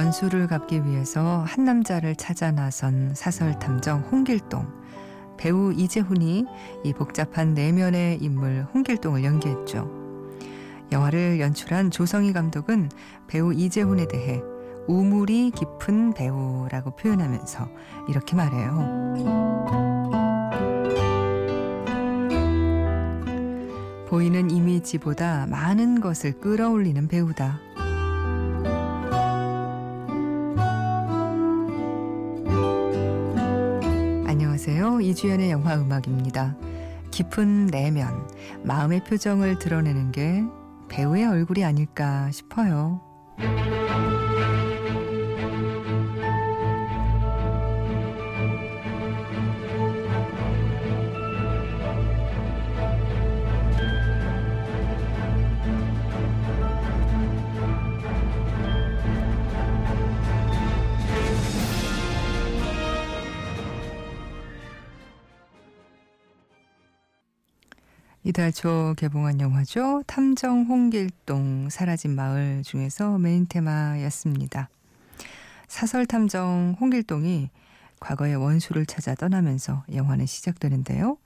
원수를 갚기 위해서 한 남자를 찾아 나선 사설 탐정 홍길동. 배우 이재훈이 이 복잡한 내면의 인물 홍길동을 연기했죠. 영화를 연출한 조성희 감독은 배우 이재훈에 대해 우물이 깊은 배우라고 표현하면서 이렇게 말해요. 보이는 이미지보다 많은 것을 끌어올리는 배우다. 안녕하세요. 이주연의 영화 음악입니다. 깊은 내면, 마음의 표정을 드러내는 게 배우의 얼굴이 아닐까 싶어요. 이달 초 개봉한 영화죠. 탐정 홍길동 사라진 마을 중에서 메인 테마였습니다. 사설 탐정 홍길동이 과거의 원수를 찾아 떠나면서 영화는 시작되는데요.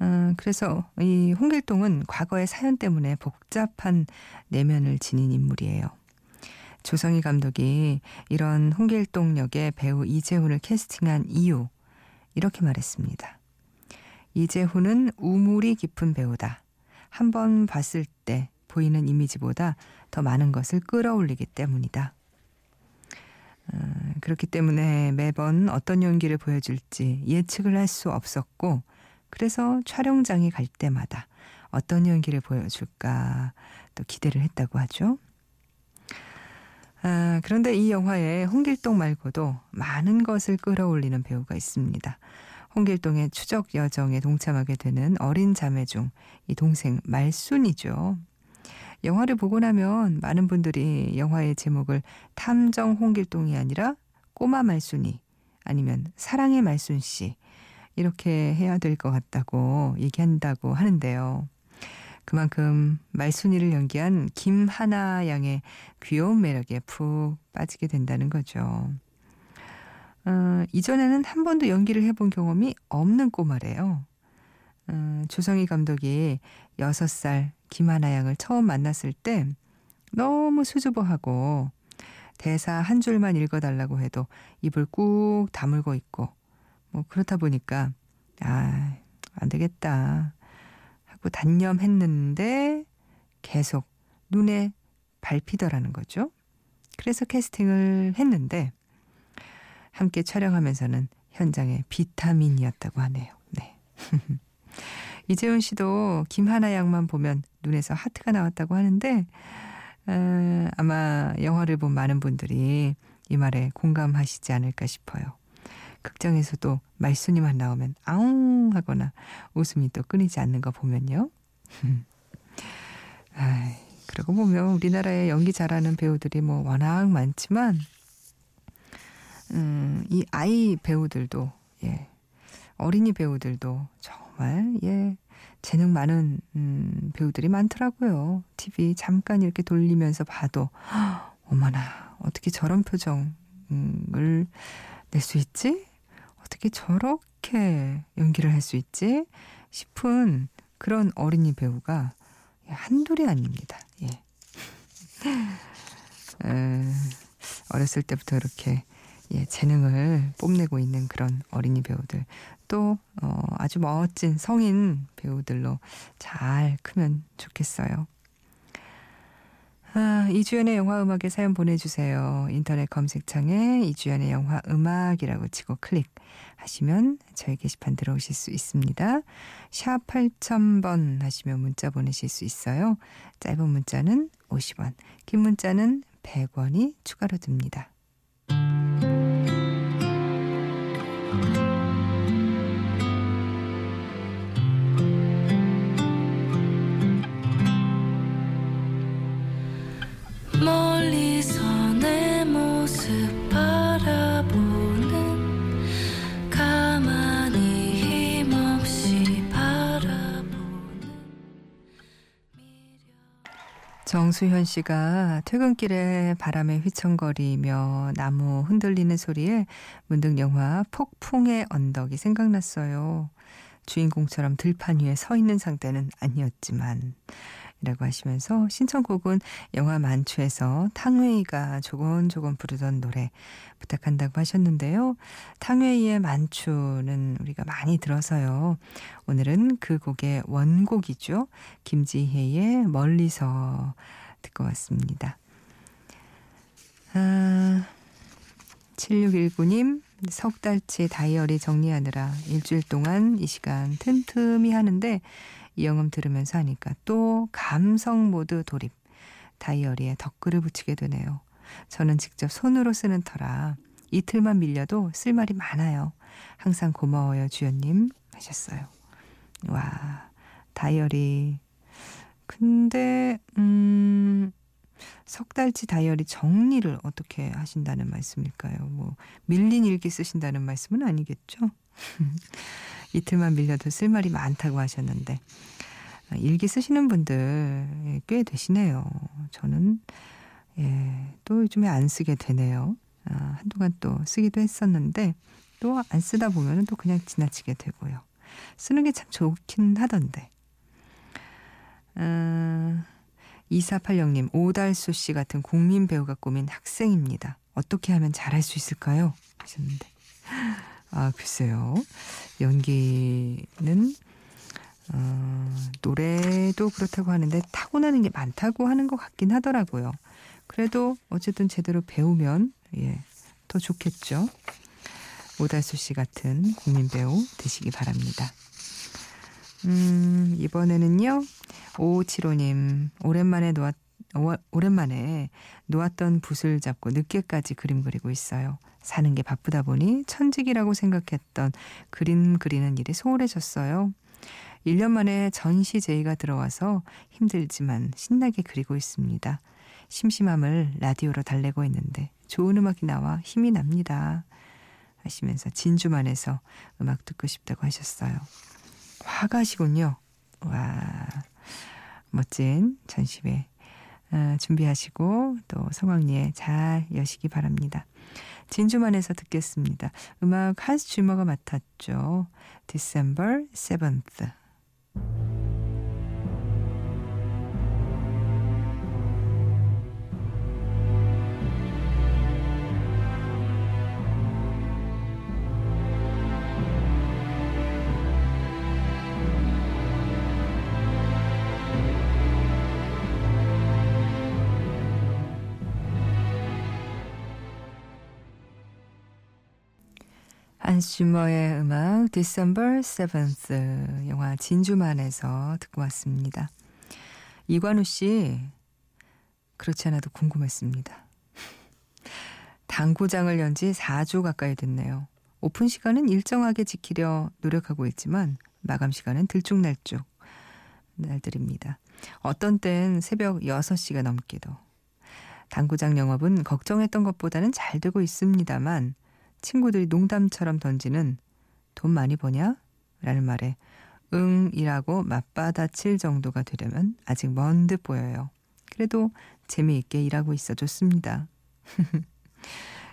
음, 그래서 이 홍길동은 과거의 사연 때문에 복잡한 내면을 지닌 인물이에요. 조성희 감독이 이런 홍길동 역의 배우 이재훈을 캐스팅한 이유 이렇게 말했습니다. 이재훈은 우물이 깊은 배우다. 한 번 봤을 때 보이는 이미지보다 더 많은 것을 끌어올리기 때문이다. 음, 그렇기 때문에 매번 어떤 연기를 보여줄지 예측을 할 수 없었고, 그래서 촬영장에 갈 때마다 어떤 연기를 보여줄까 또 기대를 했다고 하죠. 아, 그런데 이 영화에 홍길동 말고도 많은 것을 끌어올리는 배우가 있습니다. 홍길동의 추적 여정에 동참하게 되는 어린 자매 중 이 동생 말순이죠. 영화를 보고 나면 많은 분들이 영화의 제목을 탐정 홍길동이 아니라 꼬마 말순이 아니면 사랑의 말순 씨 이렇게 해야 될 것 같다고 얘기한다고 하는데요. 그만큼 말순이를 연기한 김하나 양의 귀여운 매력에 푹 빠지게 된다는 거죠. 어, 이전에는 한 번도 연기를 해본 경험이 없는 꼬마래요. 어, 조성희 감독이 6살 김하나 양을 처음 만났을 때 너무 수줍어하고 대사 한 줄만 읽어달라고 해도 입을 꾹 다물고 있고 뭐 그렇다 보니까 아, 안 되겠다 하고 단념했는데 계속 눈에 밟히더라는 거죠. 그래서 캐스팅을 했는데 함께 촬영하면서는 현장의 비타민이었다고 하네요. 네. 이재훈 씨도 김하나 양만 보면 눈에서 하트가 나왔다고 하는데 어, 아마 영화를 본 많은 분들이 이 말에 공감하시지 않을까 싶어요. 극장에서도 말순이만 나오면 아웅 하거나 웃음이 또 끊이지 않는 거 보면요. 아, 그러고 보면 우리나라에 연기 잘하는 배우들이 뭐 워낙 많지만 음, 이 아이 배우들도 예. 어린이 배우들도 정말 예. 재능 많은 음, 배우들이 많더라고요. TV 잠깐 이렇게 돌리면서 봐도 어머나 어떻게 저런 표정을 낼 수 있지? 어떻게 저렇게 연기를 할 수 있지? 싶은 그런 어린이 배우가 한둘이 아닙니다. 예. 에, 어렸을 때부터 이렇게 예, 재능을 뽐내고 있는 그런 어린이 배우들 또 어, 아주 멋진 성인 배우들로 잘 크면 좋겠어요. 아, 이주연의 영화 음악에 사연 보내주세요. 인터넷 검색창에 이주연의 영화 음악이라고 치고 클릭하시면 저희 게시판 들어오실 수 있습니다. 샵 8000번 하시면 문자 보내실 수 있어요. 짧은 문자는 50원, 긴 문자는 100원이 추가로 듭니다. 정수현 씨가 퇴근길에 바람에 휘청거리며 나무 흔들리는 소리에 문득 영화 폭풍의 언덕이 생각났어요. 주인공처럼 들판 위에 서 있는 상태는 아니었지만 이라고 하시면서 신청곡은 영화 만추에서 탕웨이가 조곤조곤 부르던 노래 부탁한다고 하셨는데요. 탕웨이의 만추는 우리가 많이 들어서요. 오늘은 그 곡의 원곡이죠. 김지혜의 멀리서 듣고 왔습니다. 아, 7619님 석 달치 다이어리 정리하느라 일주일 동안 이 시간 틈틈이 하는데 이영음 들으면서 하니까 또 감성 모드 돌입. 다이어리에 덧글을 붙이게 되네요. 저는 직접 손으로 쓰는 터라 이틀만 밀려도 쓸 말이 많아요. 항상 고마워요, 주연님. 하셨어요. 와, 다이어리. 근데, 음, 석 달치 다이어리 정리를 어떻게 하신다는 말씀일까요? 뭐, 밀린 일기 쓰신다는 말씀은 아니겠죠? 이틀만 밀려도 쓸 말이 많다고 하셨는데 일기 쓰시는 분들 꽤 되시네요. 저는 예, 또 요즘에 안 쓰게 되네요. 아, 한동안 또 쓰기도 했었는데 또 안 쓰다 보면 또 그냥 지나치게 되고요. 쓰는 게 참 좋긴 하던데. 아, 2480님, 오달수 씨 같은 국민 배우가 꾸민 학생입니다. 어떻게 하면 잘할 수 있을까요? 하셨는데. 아, 글쎄요. 연기는, 어, 노래도 그렇다고 하는데 타고나는 게 많다고 하는 것 같긴 하더라고요. 그래도 어쨌든 제대로 배우면, 예, 더 좋겠죠. 오달수 씨 같은 국민 배우 되시기 바랍니다. 음, 이번에는요, 5575님, 오랜만에 놓았, 오랜만에 놓았던 붓을 잡고 늦게까지 그림 그리고 있어요. 사는 게 바쁘다 보니 천직이라고 생각했던 그림 그리는 일이 소홀해졌어요. 1년 만에 전시 제의가 들어와서 힘들지만 신나게 그리고 있습니다. 심심함을 라디오로 달래고 있는데 좋은 음악이 나와 힘이 납니다. 하시면서 진주만에서 음악 듣고 싶다고 하셨어요. 화가시군요. 와, 멋진 전시회 어, 준비하시고 또 성황리에 잘 여시기 바랍니다. 진주만에서 듣겠습니다. 음악 한스 주머가 맡았죠. December 7th. 안슈머의 음악 December 7th 영화 진주만에서 듣고 왔습니다. 이관우 씨 그렇지 않아도 궁금했습니다. 당구장을 연 지 4주 가까이 됐네요. 오픈 시간은 일정하게 지키려 노력하고 있지만 마감 시간은 들쭉날쭉 날들입니다. 어떤 땐 새벽 6시가 넘기도. 당구장 영업은 걱정했던 것보다는 잘 되고 있습니다만 친구들이 농담처럼 던지는 돈 많이 버냐? 라는 말에 응이라고 맞받아칠 정도가 되려면 아직 먼 듯 보여요. 그래도 재미있게 일하고 있어 좋습니다.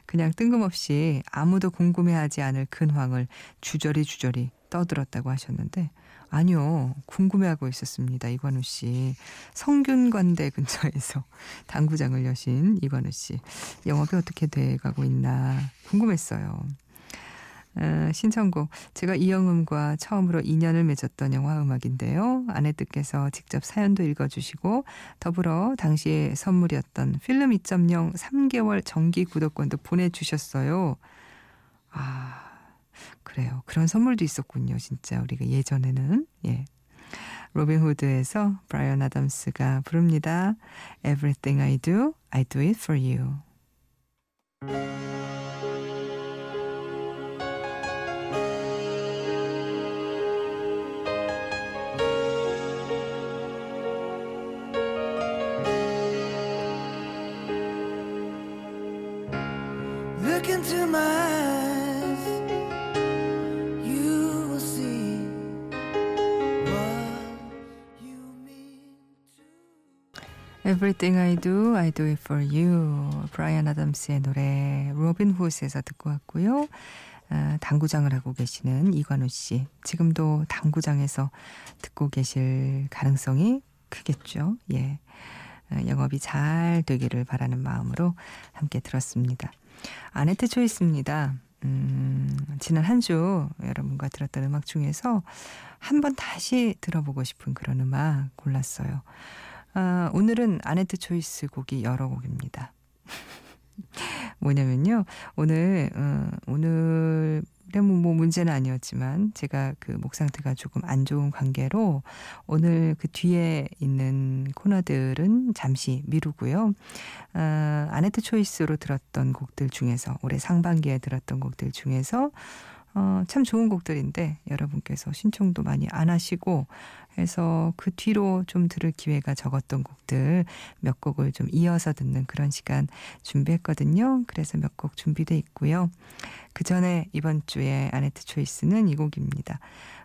그냥 뜬금없이 아무도 궁금해하지 않을 근황을 주저리 주저리 떠들었다고 하셨는데 아니요. 궁금해하고 있었습니다. 이관우 씨. 성균관대 근처에서 당구장을 여신 이관우 씨. 영업이 어떻게 돼가고 있나 궁금했어요. 어, 신청곡 제가 이영음과 처음으로 인연을 맺었던 영화 음악인데요. 아네뜨께서 직접 사연도 읽어주시고 더불어 당시에 선물이었던 필름 2.0 3개월 정기 구독권도 보내주셨어요. 아 그래요. 그런 선물도 있었군요. 진짜 우리가 예전에는. 예. 로빈 후드에서 브라이언 아담스가 부릅니다. Everything I do, I do it for you. Everything I do, I do it for you. 브라이언 아담스의 노래 로빈 후드에서 듣고 왔고요. 아, 당구장을 하고 계시는 이관우 씨. 지금도 당구장에서 듣고 계실 가능성이 크겠죠. 예. 아, 영업이 잘 되기를 바라는 마음으로 함께 들었습니다. 아네뜨 choice입니다. 음, 지난 한 주 여러분과 들었던 음악 중에서 한번 다시 들어보고 싶은 그런 음악 골랐어요. 아, 오늘은 아네트 초이스 곡이 여러 곡입니다. 뭐냐면요. 오늘, 어, 오늘 뭐, 뭐 문제는 아니었지만 제가 그 목 상태가 조금 안 좋은 관계로 오늘 그 뒤에 있는 코너들은 잠시 미루고요. 어, 아네트 초이스로 들었던 곡들 중에서 올해 상반기에 들었던 곡들 중에서 어, 참 좋은 곡들인데 여러분께서 신청도 많이 안 하시고 해서 그 뒤로 좀 들을 기회가 적었던 곡들 몇 곡을 좀 이어서 듣는 그런 시간 준비했거든요. 그래서 몇 곡 준비돼 있고요. 그 전에 이번 주에 아네트 초이스는 이 곡입니다.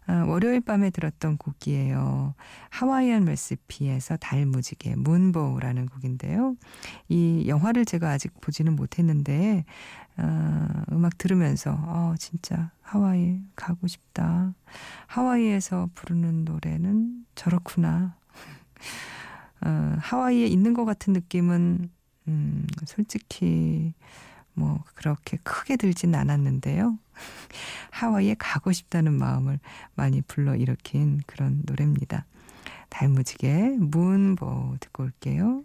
아, 월요일 밤에 들었던 곡이에요. 하와이안 레시피에서 달무지개 문보우라는 곡인데요. 이 영화를 제가 아직 보지는 못했는데 어, 음악 들으면서 어, 진짜 하와이 가고 싶다. 하와이에서 부르는 노래는 저렇구나. 어, 하와이에 있는 것 같은 느낌은 음, 솔직히 뭐 그렇게 크게 들진 않았는데요. 하와이에 가고 싶다는 마음을 많이 불러 일으킨 그런 노래입니다. 달무지게 문보 듣고 올게요.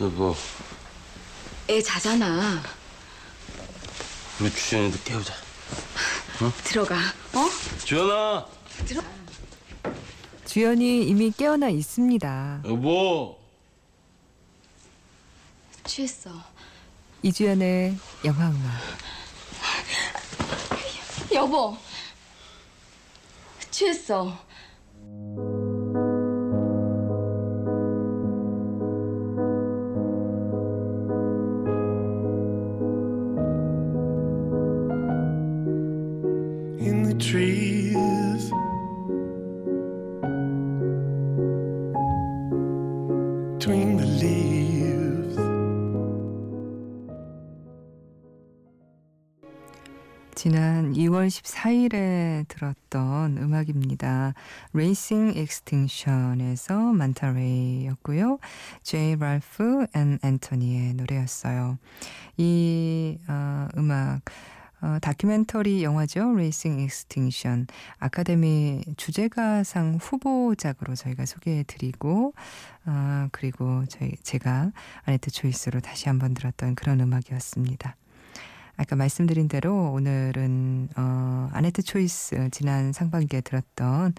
여보 애 자잖아 우리 주연이도 깨우자 응? 들어가 어? 주연아 들어 주연이 이미 깨어나 있습니다. 여보. 취했어. 이주연의 영화 음악. 여보. chisel. In the tree 6월 14일에 들었던 음악입니다. Racing Extinction에서 만타레이였고요. (Jay Balfe & Anthony의) 노래였어요. 이 어, 음악 어, 다큐멘터리 영화죠. Racing Extinction. 아카데미 주제가상 후보작으로 저희가 소개해드리고, 어, 그리고 저희, 제가 아네트 조이스로 다시 한번 들었던 그런 음악이었습니다. 아까 말씀드린 대로 오늘은 어, 아네트 초이스 지난 상반기에 들었던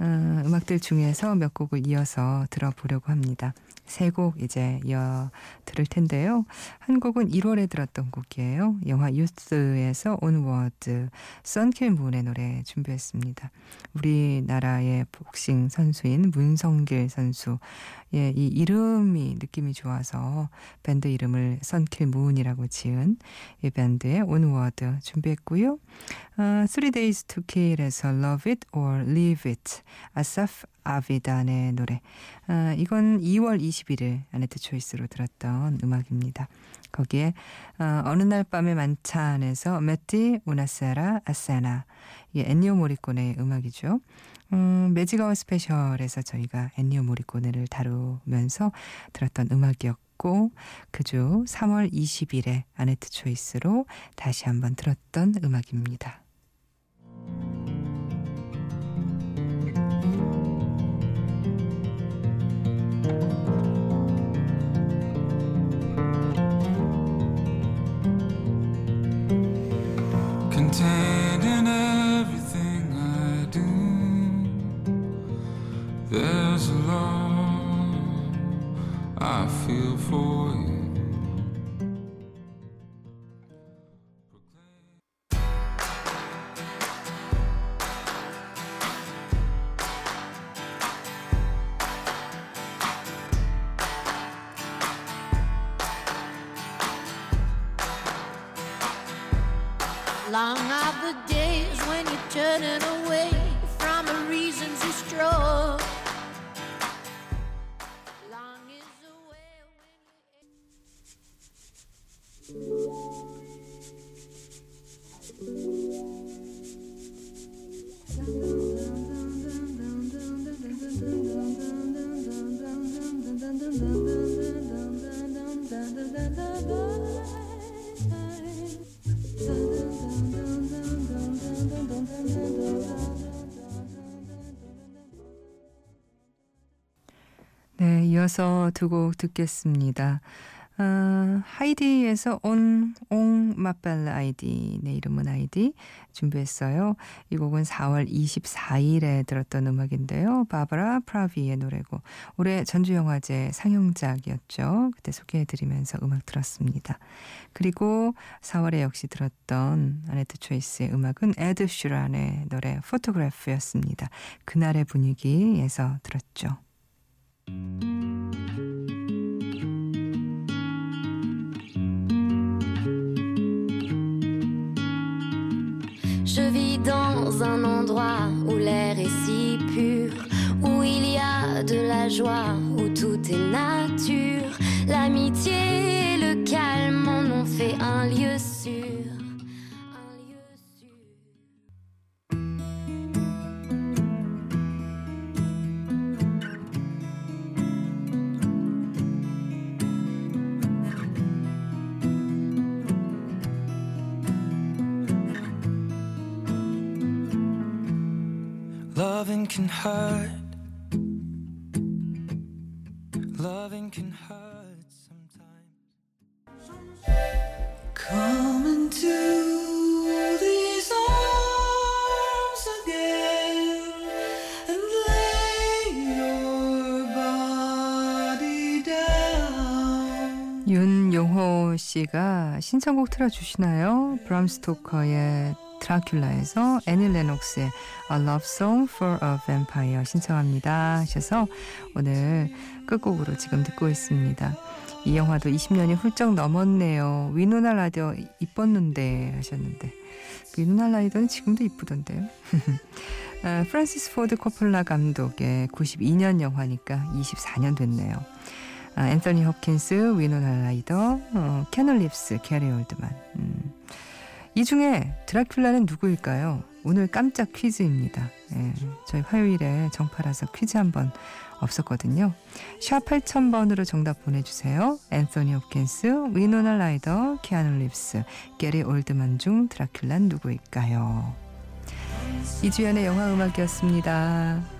어, 음악들 중에서 몇 곡을 이어서 들어보려고 합니다. 세 곡 이제 이어 들을 텐데요. 한 곡은 1월에 들었던 곡이에요. 영화 Youth에서 Onward Sun Kil Moon의 노래 준비했습니다. 우리나라의 복싱 선수인 문성길 선수. 예, 이 이름이 느낌이 좋아서 밴드 이름을 Sun Kil Moon이라고 지은 이 밴드의 Onward 준비했고요. 어, Days to Kill에서 Love It or Leave It 아사프 아비단의 노래. 아, 이건 2월 21일 아네뜨 choice로 들었던 음악입니다. 거기에 어, 어느 날 밤의 만찬에서 Metti, una sera a cena 이게 엔니오 모리코네의 음악이죠. 음, magic hour special에서 저희가 엔니오 모리코네를 다루면서 들었던 음악이었고 그주 3월 20일에 아네뜨 choice로 다시 한번 들었던 음악입니다. Long are the days when you're turning away from the reasons you struck. 이어서 두 곡 듣겠습니다. 아, 하이디에서 On, On m'appelle Heidi, 내 이름은 아이디 준비했어요. 이 곡은 4월 24일에 들었던 음악인데요. 바바라 프라비의 노래고, 올해 전주영화제 상영작이었죠. 그때 소개해드리면서 음악 들었습니다. 그리고 4월에 역시 들었던 아네트 초이스의 음악은 에드 슈란의 노래 Photograph였습니다. 그날의 분위기에서 들었죠. Je un endroit où l'air est si pur, où il y a de la joie, où tout est nature. L'amitié et le calme en ont fait un lieu sûr. 윤용호 씨가 신청곡 틀어주시나요? 브람 스토커의 드라큘라에서 애니 레녹스의 A Love Song for a Vampire 신청합니다 하셔서 오늘 끝곡으로 지금 듣고 있습니다. 이 영화도 20년이 훌쩍 넘었네요. 위노나 라이더 이뻤는데 하셨는데 위노나 라이더는 지금도 이쁘던데요. 아, 프란시스 포드 코폴라 감독의 92년 영화니까 24년 됐네요. 아, 앤서니 홉킨스, 위노나 라이더, 어, 키아누 리브스, 게리 올드만. 음. 이 중에 드라큘라는 누구일까요? 오늘 깜짝 퀴즈입니다. 예, 저희 화요일에 정파라서 퀴즈 한번 없었거든요. 샵 8000번으로 정답 보내주세요. 앤서니 홉킨스, 위노나 라이더, 키아누 리브스, 게리 올드만 중 드라큘라는 누구일까요? 이주연의 영화 음악이었습니다.